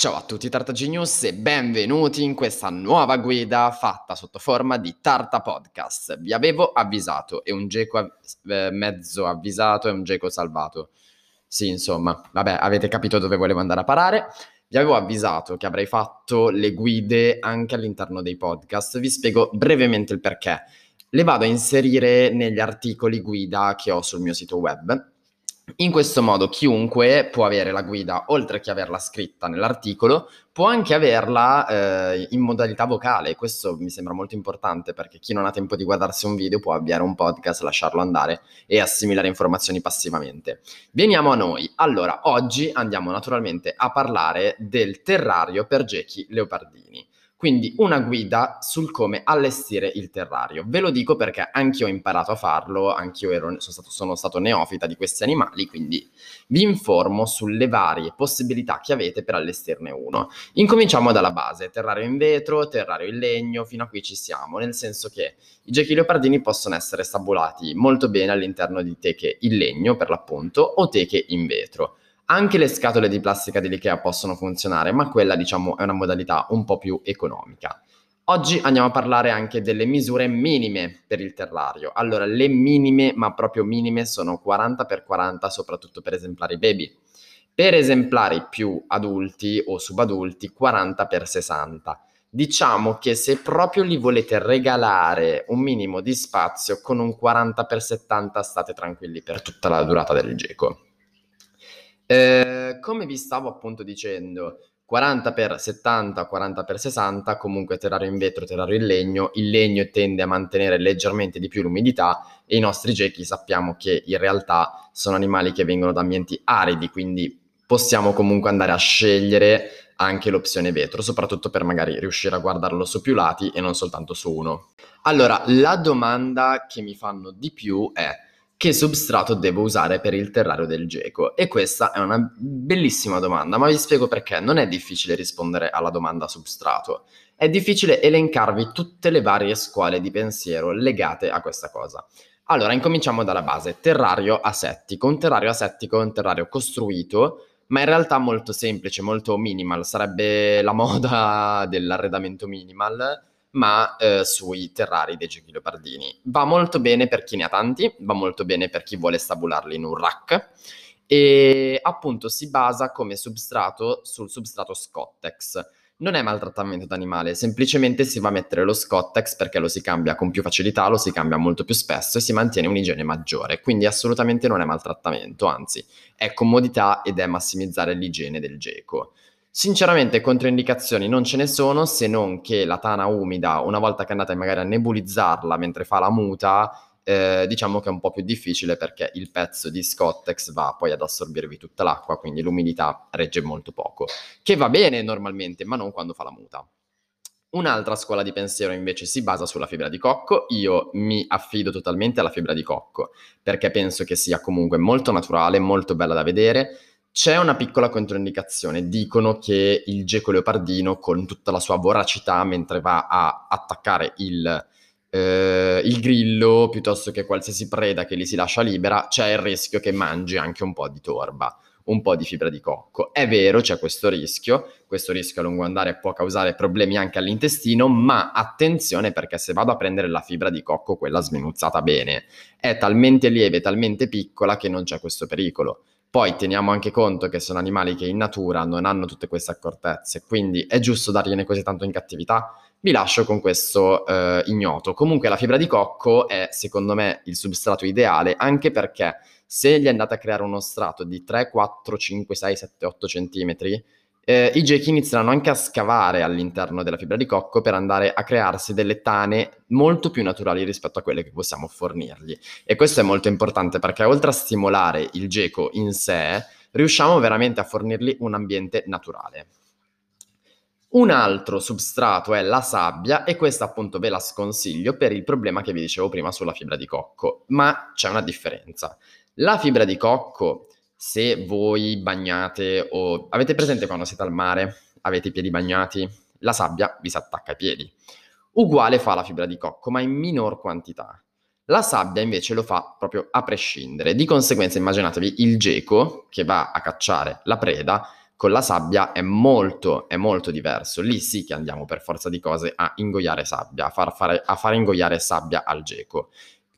Ciao a tutti Tarta Genius e benvenuti in questa nuova guida fatta sotto forma di Tarta Podcast. Vi avevo avvisato, è un geco av- eh, mezzo avvisato e un geco salvato. Sì, insomma, vabbè, avete capito dove volevo andare a parare. Vi avevo avvisato che avrei fatto le guide anche all'interno dei podcast. Vi spiego brevemente il perché. Le vado a inserire negli articoli guida che ho sul mio sito web in questo modo chiunque può avere la guida, oltre che averla scritta nell'articolo, può anche averla eh, in modalità vocale. Questo mi sembra molto importante perché chi non ha tempo di guardarsi un video può avviare un podcast, lasciarlo andare e assimilare informazioni passivamente. Veniamo a noi. Allora, oggi andiamo naturalmente a parlare del terrario per gechi leopardini. Quindi una guida sul come allestire il terrario. Ve lo dico perché anch'io ho imparato a farlo, anch'io ero, sono, stato, sono stato neofita di questi animali, quindi vi informo sulle varie possibilità che avete per allestirne uno. Incominciamo dalla base, terrario in vetro, terrario in legno, fino a qui ci siamo, nel senso che i gechi leopardini possono essere stabulati molto bene all'interno di teche in legno, per l'appunto, o teche in vetro. Anche le scatole di plastica dell'IKEA possono funzionare, ma quella diciamo è una modalità un po' più economica. Oggi andiamo a parlare anche delle misure minime per il terrario. Allora, le minime, ma proprio minime, sono 40 x 40, soprattutto per esemplari baby. Per esemplari più adulti o subadulti, 40 x 60. Diciamo che se proprio li volete regalare un minimo di spazio, con un 40 x 70 state tranquilli per tutta la durata del geco. Eh, come vi stavo appunto dicendo, 40 x 70, 40 x 60, comunque terrario in vetro, terrario in legno, il legno tende a mantenere leggermente di più l'umidità e i nostri gechi sappiamo che in realtà sono animali che vengono da ambienti aridi, quindi possiamo comunque andare a scegliere anche l'opzione vetro, soprattutto per magari riuscire a guardarlo su più lati e non soltanto su uno. Allora, la domanda che mi fanno di più è che substrato devo usare per il terrario del geco? E questa è una bellissima domanda, ma vi spiego perché. Non è difficile rispondere alla domanda substrato, è difficile elencarvi tutte le varie scuole di pensiero legate a questa cosa. Allora, incominciamo dalla base. Terrario asettico. Un terrario asettico è un terrario costruito, ma in realtà molto semplice, molto minimal. Sarebbe la moda dell'arredamento minimal ma eh, sui terrari dei giochi leopardini. Va molto bene per chi ne ha tanti, va molto bene per chi vuole stabularli in un rack e appunto si basa come substrato sul substrato Scottex. Non è maltrattamento d'animale, semplicemente si va a mettere lo Scottex perché lo si cambia con più facilità, lo si cambia molto più spesso e si mantiene un'igiene maggiore, quindi assolutamente non è maltrattamento, anzi è comodità ed è massimizzare l'igiene del geco. Sinceramente controindicazioni non ce ne sono, se non che la tana umida, una volta che andate magari a nebulizzarla mentre fa la muta, eh, diciamo che è un po' più difficile perché il pezzo di Scottex va poi ad assorbirvi tutta l'acqua, quindi l'umidità regge molto poco, che va bene normalmente, ma non quando fa la muta. Un'altra scuola di pensiero invece si basa sulla fibra di cocco, io mi affido totalmente alla fibra di cocco perché penso che sia comunque molto naturale, molto bella da vedere, c'è una piccola controindicazione, dicono che il geco leopardino con tutta la sua voracità mentre va a attaccare il, eh, il grillo piuttosto che qualsiasi preda che gli si lascia libera, c'è il rischio che mangi anche un po' di torba, un po' di fibra di cocco. È vero, c'è questo rischio, questo rischio a lungo andare può causare problemi anche all'intestino, ma attenzione perché se vado a prendere la fibra di cocco, quella sminuzzata bene, è talmente lieve, talmente piccola che non c'è questo pericolo poi teniamo anche conto che sono animali che in natura non hanno tutte queste accortezze, quindi è giusto dargliene così tanto in cattività? Vi lascio con questo eh, ignoto. Comunque la fibra di cocco è secondo me il substrato ideale anche perché se gli andate a creare uno strato di 3, 4, 5, 6, 7, 8 centimetri, eh, i gechi inizieranno anche a scavare all'interno della fibra di cocco per andare a crearsi delle tane molto più naturali rispetto a quelle che possiamo fornirgli. E questo è molto importante perché oltre a stimolare il geco in sé, riusciamo veramente a fornirgli un ambiente naturale. Un altro substrato è la sabbia e questa appunto ve la sconsiglio per il problema che vi dicevo prima sulla fibra di cocco, ma c'è una differenza. La fibra di cocco se voi bagnate o avete presente quando siete al mare, avete i piedi bagnati, la sabbia vi si attacca ai piedi. Uguale fa la fibra di cocco, ma in minor quantità. La sabbia invece lo fa proprio a prescindere. Di conseguenza immaginatevi il geco che va a cacciare la preda Con la sabbia è molto, è molto diverso. Lì sì che andiamo per forza di cose a ingoiare sabbia, a far, fare, a far ingoiare sabbia al geco.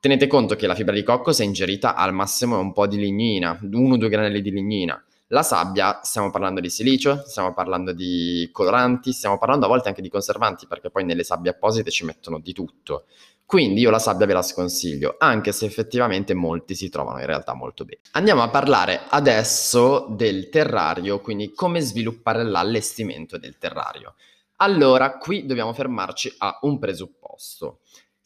Tenete conto che la fibra di cocco, se ingerita, al massimo è un po' di lignina, uno o due granelli di lignina. La sabbia, stiamo parlando di silicio, stiamo parlando di coloranti, stiamo parlando a volte anche di conservanti, perché poi nelle sabbie apposite ci mettono di tutto. Quindi io la sabbia ve la sconsiglio, anche se effettivamente molti si trovano in realtà molto bene. Andiamo a parlare adesso del terrario, quindi come sviluppare l'allestimento del terrario. Allora, qui dobbiamo fermarci a un presupposto.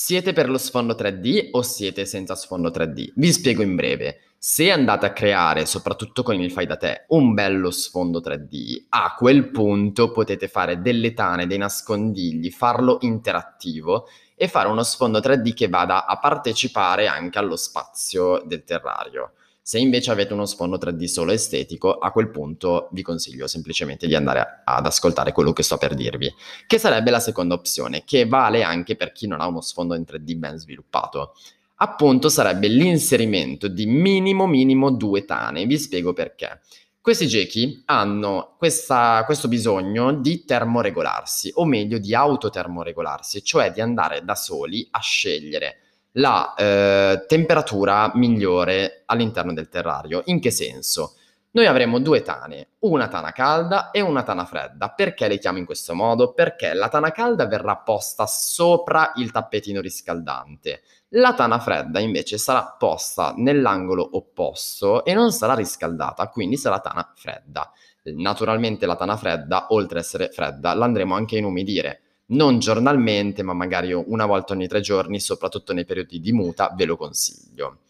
Siete per lo sfondo 3D o siete senza sfondo 3D? Vi spiego in breve. Se andate a creare, soprattutto con il fai da te, un bello sfondo 3D, a quel punto potete fare delle tane, dei nascondigli, farlo interattivo e fare uno sfondo 3D che vada a partecipare anche allo spazio del terrario. Se invece avete uno sfondo 3D solo estetico, a quel punto vi consiglio semplicemente di andare ad ascoltare quello che sto per dirvi, che sarebbe la seconda opzione, che vale anche per chi non ha uno sfondo in 3D ben sviluppato appunto sarebbe l'inserimento di minimo minimo due tane. Vi spiego perché. Questi gechi hanno questa, questo bisogno di termoregolarsi, o meglio di autotermoregolarsi, cioè di andare da soli a scegliere la eh, temperatura migliore all'interno del terrario. In che senso? Noi avremo due tane, una tana calda e una tana fredda. Perché le chiamo in questo modo? Perché la tana calda verrà posta sopra il tappetino riscaldante la tana fredda invece sarà posta nell'angolo opposto e non sarà riscaldata, quindi sarà tana fredda. Naturalmente la tana fredda, oltre ad essere fredda, l'andremo anche a inumidire. Non giornalmente, ma magari una volta ogni tre giorni, soprattutto nei periodi di muta, ve lo consiglio.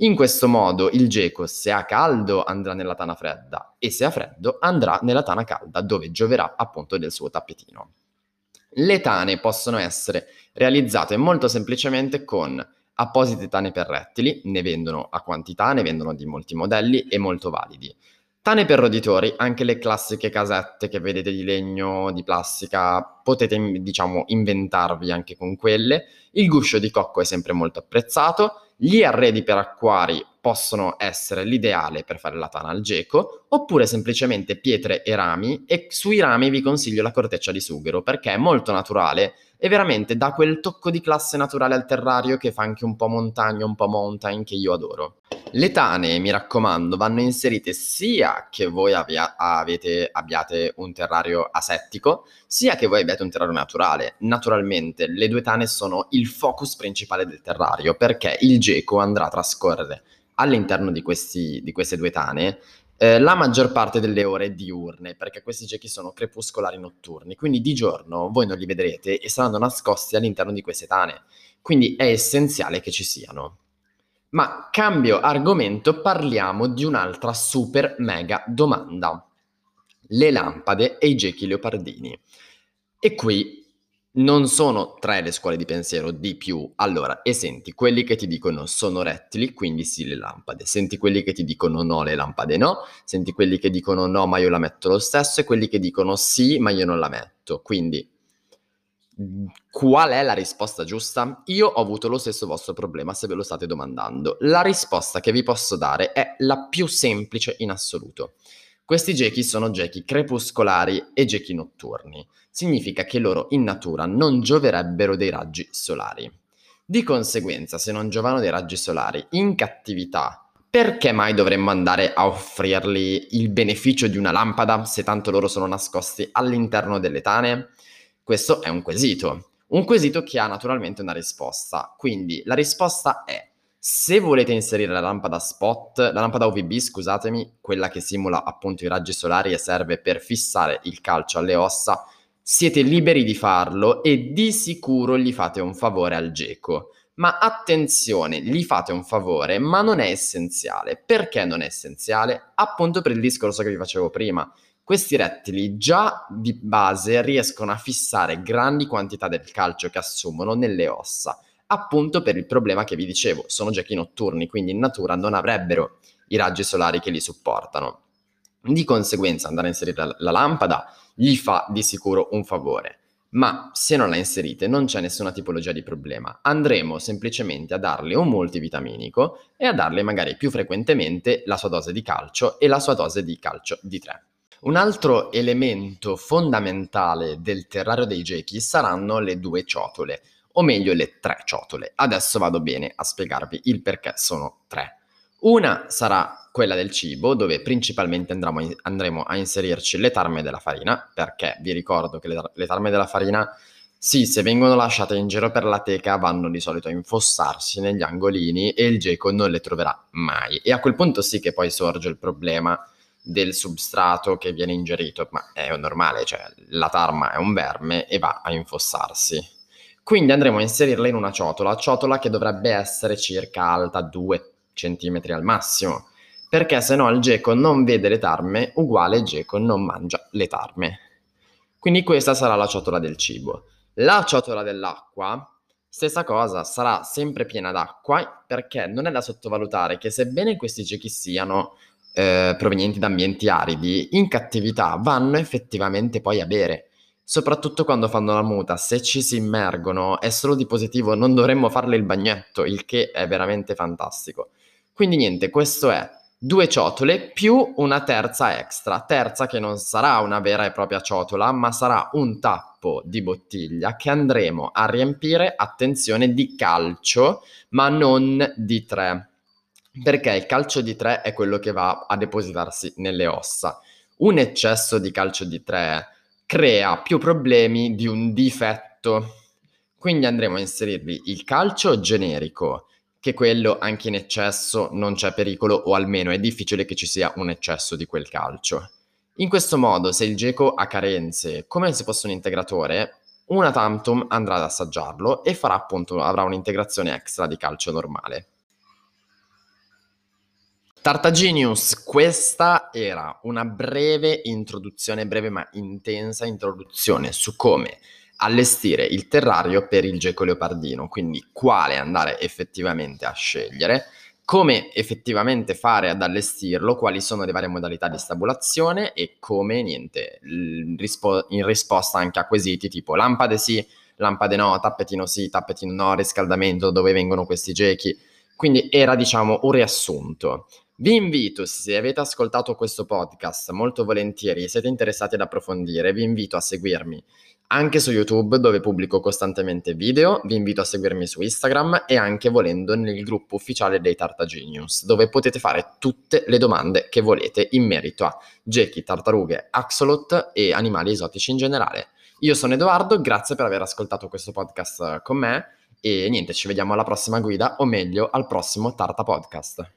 In questo modo il geco, se ha caldo, andrà nella tana fredda e se ha freddo, andrà nella tana calda, dove gioverà appunto del suo tappetino. Le tane possono essere realizzate molto semplicemente con apposite tane per rettili, ne vendono a quantità, ne vendono di molti modelli e molto validi. Tane per roditori, anche le classiche casette che vedete di legno, di plastica, potete diciamo inventarvi anche con quelle. Il guscio di cocco è sempre molto apprezzato. Gli arredi per acquari possono essere l'ideale per fare la tana al geco, oppure semplicemente pietre e rami, e sui rami vi consiglio la corteccia di sughero perché è molto naturale e veramente dà quel tocco di classe naturale al terrario che fa anche un po' montagna, un po' mountain che io adoro. Le tane, mi raccomando, vanno inserite sia che voi abbia- avete, abbiate un terrario asettico, sia che voi abbiate un terrario naturale. Naturalmente le due tane sono il focus principale del terrario perché il geco andrà a trascorrere all'interno di, questi, di queste due tane eh, la maggior parte delle ore diurne, perché questi gechi sono crepuscolari notturni, quindi di giorno voi non li vedrete e saranno nascosti all'interno di queste tane, quindi è essenziale che ci siano. Ma cambio argomento, parliamo di un'altra super mega domanda. Le lampade e i gechi leopardini. E qui non sono tre le scuole di pensiero di più. Allora, e senti quelli che ti dicono sono rettili, quindi sì le lampade. Senti quelli che ti dicono no, le lampade no. Senti quelli che dicono no, ma io la metto lo stesso. E quelli che dicono sì, ma io non la metto. Quindi, qual è la risposta giusta? Io ho avuto lo stesso vostro problema, se ve lo state domandando. La risposta che vi posso dare è la più semplice in assoluto. Questi gechi sono gechi crepuscolari e gechi notturni. Significa che loro in natura non gioverebbero dei raggi solari. Di conseguenza, se non giovano dei raggi solari in cattività, perché mai dovremmo andare a offrirgli il beneficio di una lampada se tanto loro sono nascosti all'interno delle tane? Questo è un quesito. Un quesito che ha naturalmente una risposta. Quindi la risposta è se volete inserire la lampada spot, la lampada UVB, scusatemi, quella che simula appunto i raggi solari e serve per fissare il calcio alle ossa, siete liberi di farlo e di sicuro gli fate un favore al geco. Ma attenzione, gli fate un favore, ma non è essenziale. Perché non è essenziale? Appunto per il discorso che vi facevo prima. Questi rettili già di base riescono a fissare grandi quantità del calcio che assumono nelle ossa appunto per il problema che vi dicevo, sono giochi notturni, quindi in natura non avrebbero i raggi solari che li supportano. Di conseguenza andare a inserire la, la lampada gli fa di sicuro un favore, ma se non la inserite non c'è nessuna tipologia di problema. Andremo semplicemente a darle un multivitaminico e a darle magari più frequentemente la sua dose di calcio e la sua dose di calcio di 3. Un altro elemento fondamentale del terrario dei gechi saranno le due ciotole, o meglio le tre ciotole. Adesso vado bene a spiegarvi il perché sono tre. Una sarà quella del cibo, dove principalmente andremo, andremo a inserirci le tarme della farina, perché vi ricordo che le, le tarme della farina sì, se vengono lasciate in giro per la teca vanno di solito a infossarsi negli angolini e il geco non le troverà mai. E a quel punto sì che poi sorge il problema del substrato che viene ingerito, ma è normale, cioè la tarma è un verme e va a infossarsi. Quindi andremo a inserirla in una ciotola, ciotola che dovrebbe essere circa alta 2 cm al massimo, perché se no il geco non vede le tarme, uguale geco non mangia le tarme. Quindi questa sarà la ciotola del cibo. La ciotola dell'acqua, stessa cosa, sarà sempre piena d'acqua perché non è da sottovalutare che sebbene questi gechi siano eh, provenienti da ambienti aridi, in cattività vanno effettivamente poi a bere. Soprattutto quando fanno la muta, se ci si immergono è solo di positivo, non dovremmo farle il bagnetto, il che è veramente fantastico. Quindi niente, questo è due ciotole più una terza extra, terza che non sarà una vera e propria ciotola, ma sarà un tappo di bottiglia che andremo a riempire, attenzione, di calcio, ma non di tre. Perché il calcio di tre è quello che va a depositarsi nelle ossa. Un eccesso di calcio di tre crea più problemi di un difetto. Quindi andremo a inserirvi il calcio generico, che quello anche in eccesso non c'è pericolo o almeno è difficile che ci sia un eccesso di quel calcio. In questo modo, se il geco ha carenze, come se fosse un integratore, una tantum andrà ad assaggiarlo e farà appunto, avrà un'integrazione extra di calcio normale. Tartagenius, questa era una breve introduzione, breve ma intensa introduzione su come allestire il terrario per il geco leopardino, quindi quale andare effettivamente a scegliere, come effettivamente fare ad allestirlo, quali sono le varie modalità di stabulazione e come, niente, in risposta anche a quesiti tipo lampade sì, lampade no, tappetino sì, tappetino no, riscaldamento, dove vengono questi gechi. Quindi era, diciamo, un riassunto. Vi invito, se avete ascoltato questo podcast molto volentieri e siete interessati ad approfondire, vi invito a seguirmi anche su YouTube dove pubblico costantemente video, vi invito a seguirmi su Instagram e anche volendo nel gruppo ufficiale dei Tartagenius dove potete fare tutte le domande che volete in merito a gechi, tartarughe, axolot e animali esotici in generale. Io sono Edoardo, grazie per aver ascoltato questo podcast con me e niente, ci vediamo alla prossima guida o meglio al prossimo Tarta Podcast.